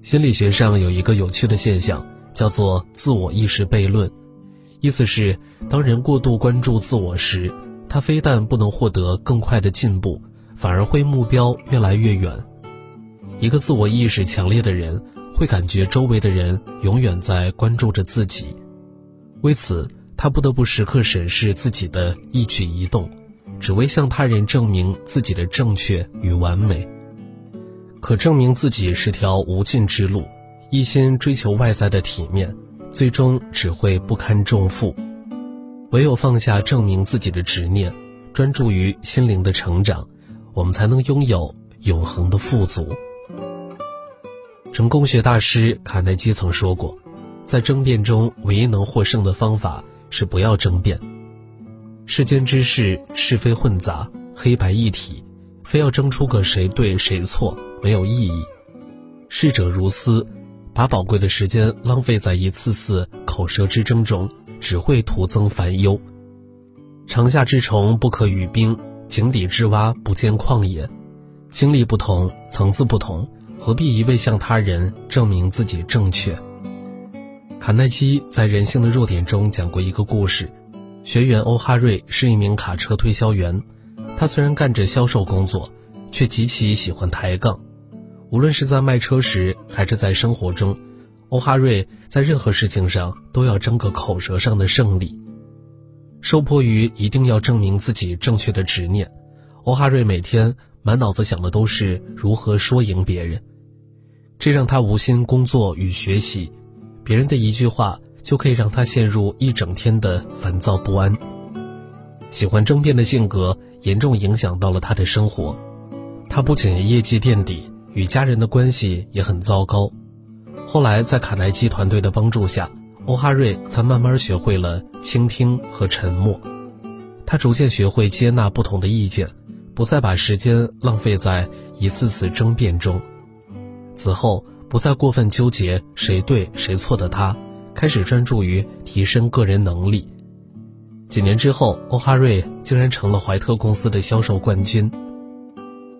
心理学上有一个有趣的现象，叫做自我意识悖论，意思是当人过度关注自我时，他非但不能获得更快的进步，反而会目标越来越远。一个自我意识强烈的人，会感觉周围的人永远在关注着自己，为此他不得不时刻审视自己的一举一动，只为向他人证明自己的正确与完美。可证明自己是条无尽之路，一心追求外在的体面，最终只会不堪重负。唯有放下证明自己的执念，专注于心灵的成长，我们才能拥有永恒的富足。成功学大师卡耐基曾说过，在争辩中，唯一能获胜的方法是不要争辩。世间之事，是非混杂，黑白一体，非要争出个谁对谁错。没有意义，逝者如斯，把宝贵的时间浪费在一次次口舌之争中，只会徒增烦忧。城下之虫不可语冰，井底之蛙不见旷野。经历不同，层次不同，何必一味向他人证明自己正确？卡耐基在《人性的弱点》中讲过一个故事：学员欧哈瑞是一名卡车推销员，他虽然干着销售工作，却极其喜欢抬杠。无论是在卖车时，还是在生活中，欧哈瑞在任何事情上都要争个口舌上的胜利。受迫于一定要证明自己正确的执念，欧哈瑞每天满脑子想的都是如何说赢别人，这让他无心工作与学习。别人的一句话就可以让他陷入一整天的烦躁不安。喜欢争辩的性格严重影响到了他的生活，他不仅业绩垫底。与家人的关系也很糟糕。后来，在卡耐基团队的帮助下，欧哈瑞才慢慢学会了倾听和沉默。他逐渐学会接纳不同的意见，不再把时间浪费在一次次争辩中。此后，不再过分纠结谁对谁错的他，开始专注于提升个人能力。几年之后，欧哈瑞竟然成了怀特公司的销售冠军。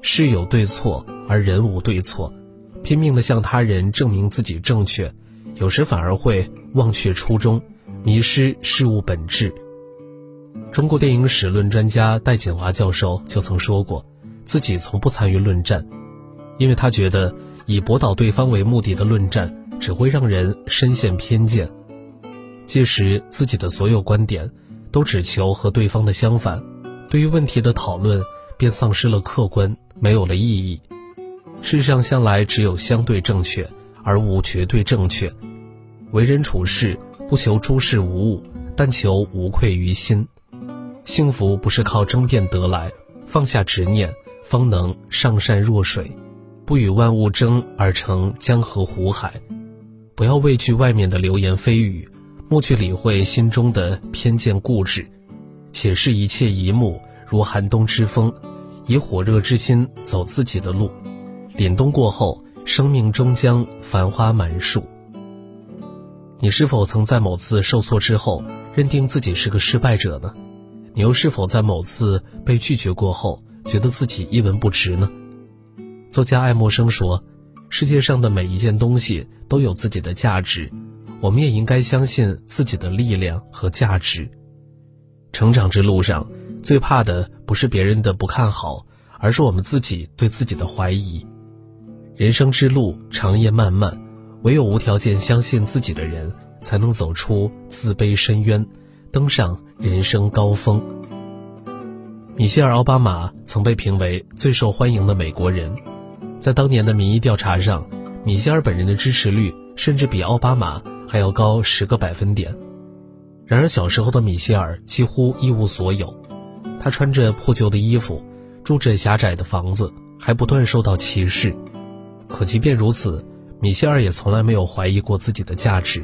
事有对错，而人无对错，拼命地向他人证明自己正确，有时反而会忘却初衷，迷失事物本质。中国电影史论专家戴锦华教授就曾说过，自己从不参与论战，因为他觉得以驳倒对方为目的的论战只会让人深陷偏见，届时自己的所有观点都只求和对方的相反，对于问题的讨论便丧失了客观。没有了意义。世上向来只有相对正确，而无绝对正确。为人处事不求诸事无误，但求无愧于心。幸福不是靠争辩得来，放下执念，方能上善若水，不与万物争而成江河湖海。不要畏惧外面的流言蜚语，莫去理会心中的偏见固执，且视一切一幕如寒冬之风。以火热之心走自己的路，凛冬过后，生命终将繁花满树。你是否曾在某次受挫之后，认定自己是个失败者呢？你又是否在某次被拒绝过后，觉得自己一文不值呢？作家爱默生说：“世界上的每一件东西都有自己的价值，我们也应该相信自己的力量和价值。”成长之路上。最怕的不是别人的不看好，而是我们自己对自己的怀疑。人生之路长夜漫漫，唯有无条件相信自己的人，才能走出自卑深渊，登上人生高峰。米歇尔·奥巴马曾被评为最受欢迎的美国人，在当年的民意调查上，米歇尔本人的支持率甚至比奥巴马还要高十个百分点。然而，小时候的米歇尔几乎一无所有。他穿着破旧的衣服，住着狭窄的房子，还不断受到歧视。可即便如此，米歇尔也从来没有怀疑过自己的价值。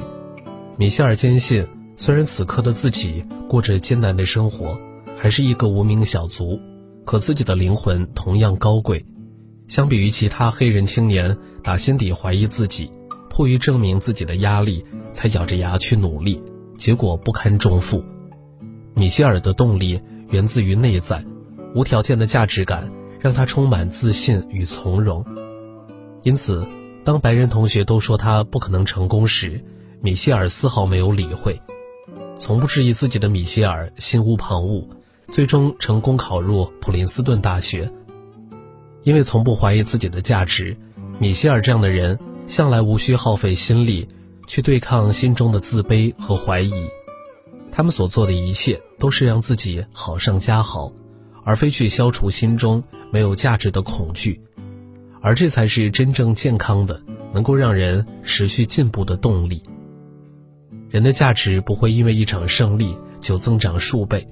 米歇尔坚信，虽然此刻的自己过着艰难的生活，还是一个无名小卒，可自己的灵魂同样高贵。相比于其他黑人青年打心底怀疑自己，迫于证明自己的压力，才咬着牙去努力，结果不堪重负。米歇尔的动力。源自于内在，无条件的价值感让他充满自信与从容。因此，当白人同学都说他不可能成功时，米歇尔丝毫没有理会。从不质疑自己的米歇尔心无旁骛，最终成功考入普林斯顿大学。因为从不怀疑自己的价值，米歇尔这样的人向来无需耗费心力去对抗心中的自卑和怀疑。他们所做的一切都是让自己好上加好，而非去消除心中没有价值的恐惧。而这才是真正健康的，能够让人持续进步的动力。人的价值不会因为一场胜利就增长数倍，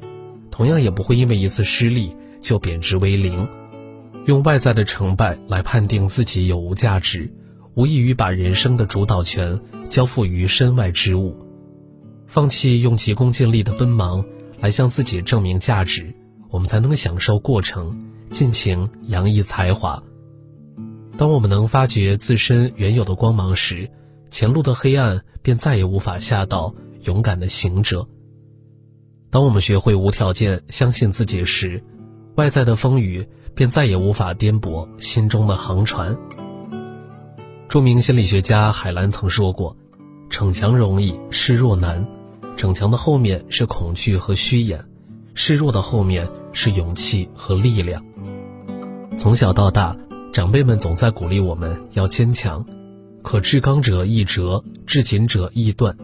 同样也不会因为一次失利就贬值为零。用外在的成败来判定自己有无价值，无异于把人生的主导权交付于身外之物。放弃用急功近利的奔忙来向自己证明价值，我们才能享受过程，尽情洋溢才华。当我们能发掘自身原有的光芒时，前路的黑暗便再也无法吓到勇敢的行者。当我们学会无条件相信自己时，外在的风雨便再也无法颠簸心中的航船。著名心理学家海兰曾说过：“逞强容易，示弱难。逞强的后面是恐惧和虚掩，示弱的后面是勇气和力量。”从小到大，长辈们总在鼓励我们要坚强。可至刚者易折，至紧者易断。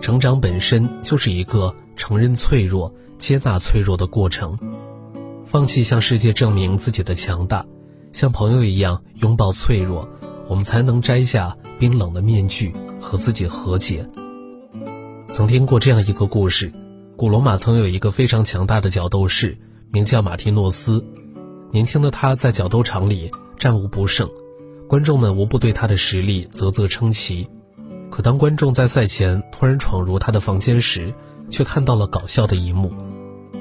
成长本身就是一个承认脆弱、接纳脆弱的过程。放弃向世界证明自己的强大，像朋友一样拥抱脆弱，我们才能摘下冰冷的面具，和自己和解。曾听过这样一个故事：古罗马曾有一个非常强大的角斗士，名叫马提诺斯。年轻的他在角斗场里战无不胜。观众们无不对他的实力啧啧称奇，可当观众在赛前突然闯入他的房间时，却看到了搞笑的一幕。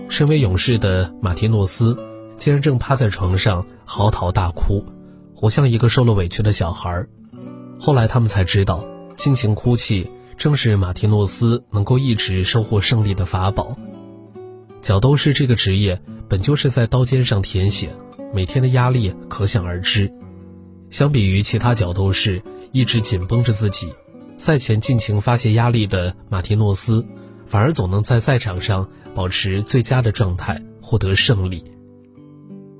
身为勇士的马提诺斯，竟然正趴在床上嚎啕大哭，活像一个受了委屈的小孩。后来他们才知道，尽情哭泣正是马提诺斯能够一直收获胜利的法宝。角斗士这个职业本就是在刀尖上舔血，每天的压力可想而知。相比于其他角斗士一直紧绷着自己，赛前尽情发泄压力的马提诺斯，反而总能在赛场上保持最佳的状态，获得胜利。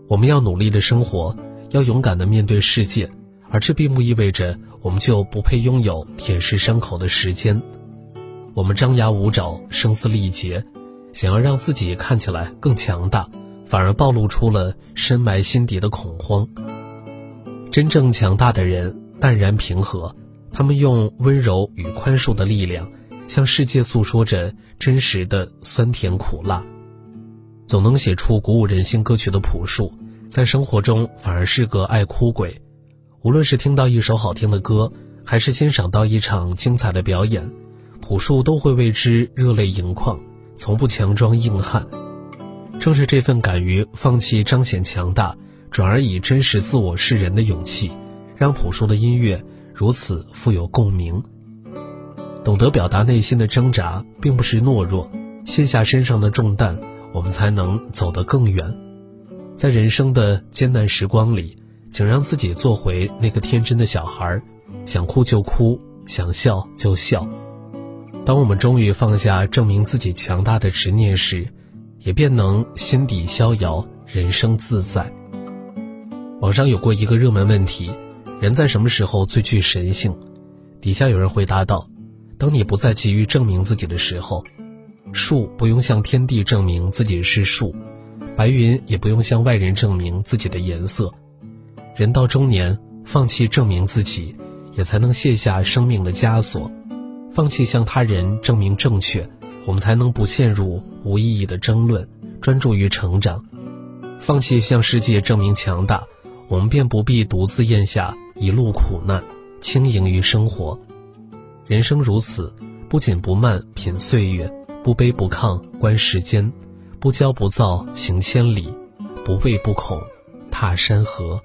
我们要努力的生活，要勇敢的面对世界，而这并不意味着我们就不配拥有舔舐伤口的时间。我们张牙舞爪、声嘶力竭，想要让自己看起来更强大，反而暴露出了深埋心底的恐慌。真正强大的人淡然平和，他们用温柔与宽恕的力量，向世界诉说着真实的酸甜苦辣。总能写出鼓舞人心歌曲的朴树，在生活中反而是个爱哭鬼。无论是听到一首好听的歌，还是欣赏到一场精彩的表演，朴树都会为之热泪盈眶，从不强装硬汉。正是这份敢于放弃彰显强大。转而以真实自我示人的勇气，让朴树的音乐如此富有共鸣。懂得表达内心的挣扎，并不是懦弱，卸下身上的重担，我们才能走得更远。在人生的艰难时光里，请让自己做回那个天真的小孩，想哭就哭，想笑就笑。当我们终于放下证明自己强大的执念时，也便能心底逍遥，人生自在。网上有过一个热门问题：人在什么时候最具神性？底下有人回答道：“当你不再急于证明自己的时候，树不用向天地证明自己是树，白云也不用向外人证明自己的颜色。人到中年，放弃证明自己，也才能卸下生命的枷锁；放弃向他人证明正确，我们才能不陷入无意义的争论，专注于成长；放弃向世界证明强大。”我们便不必独自咽下一路苦难，轻盈于生活。人生如此，不紧不慢品岁月，不卑不亢观时间，不骄不躁行千里，不畏不恐踏山河。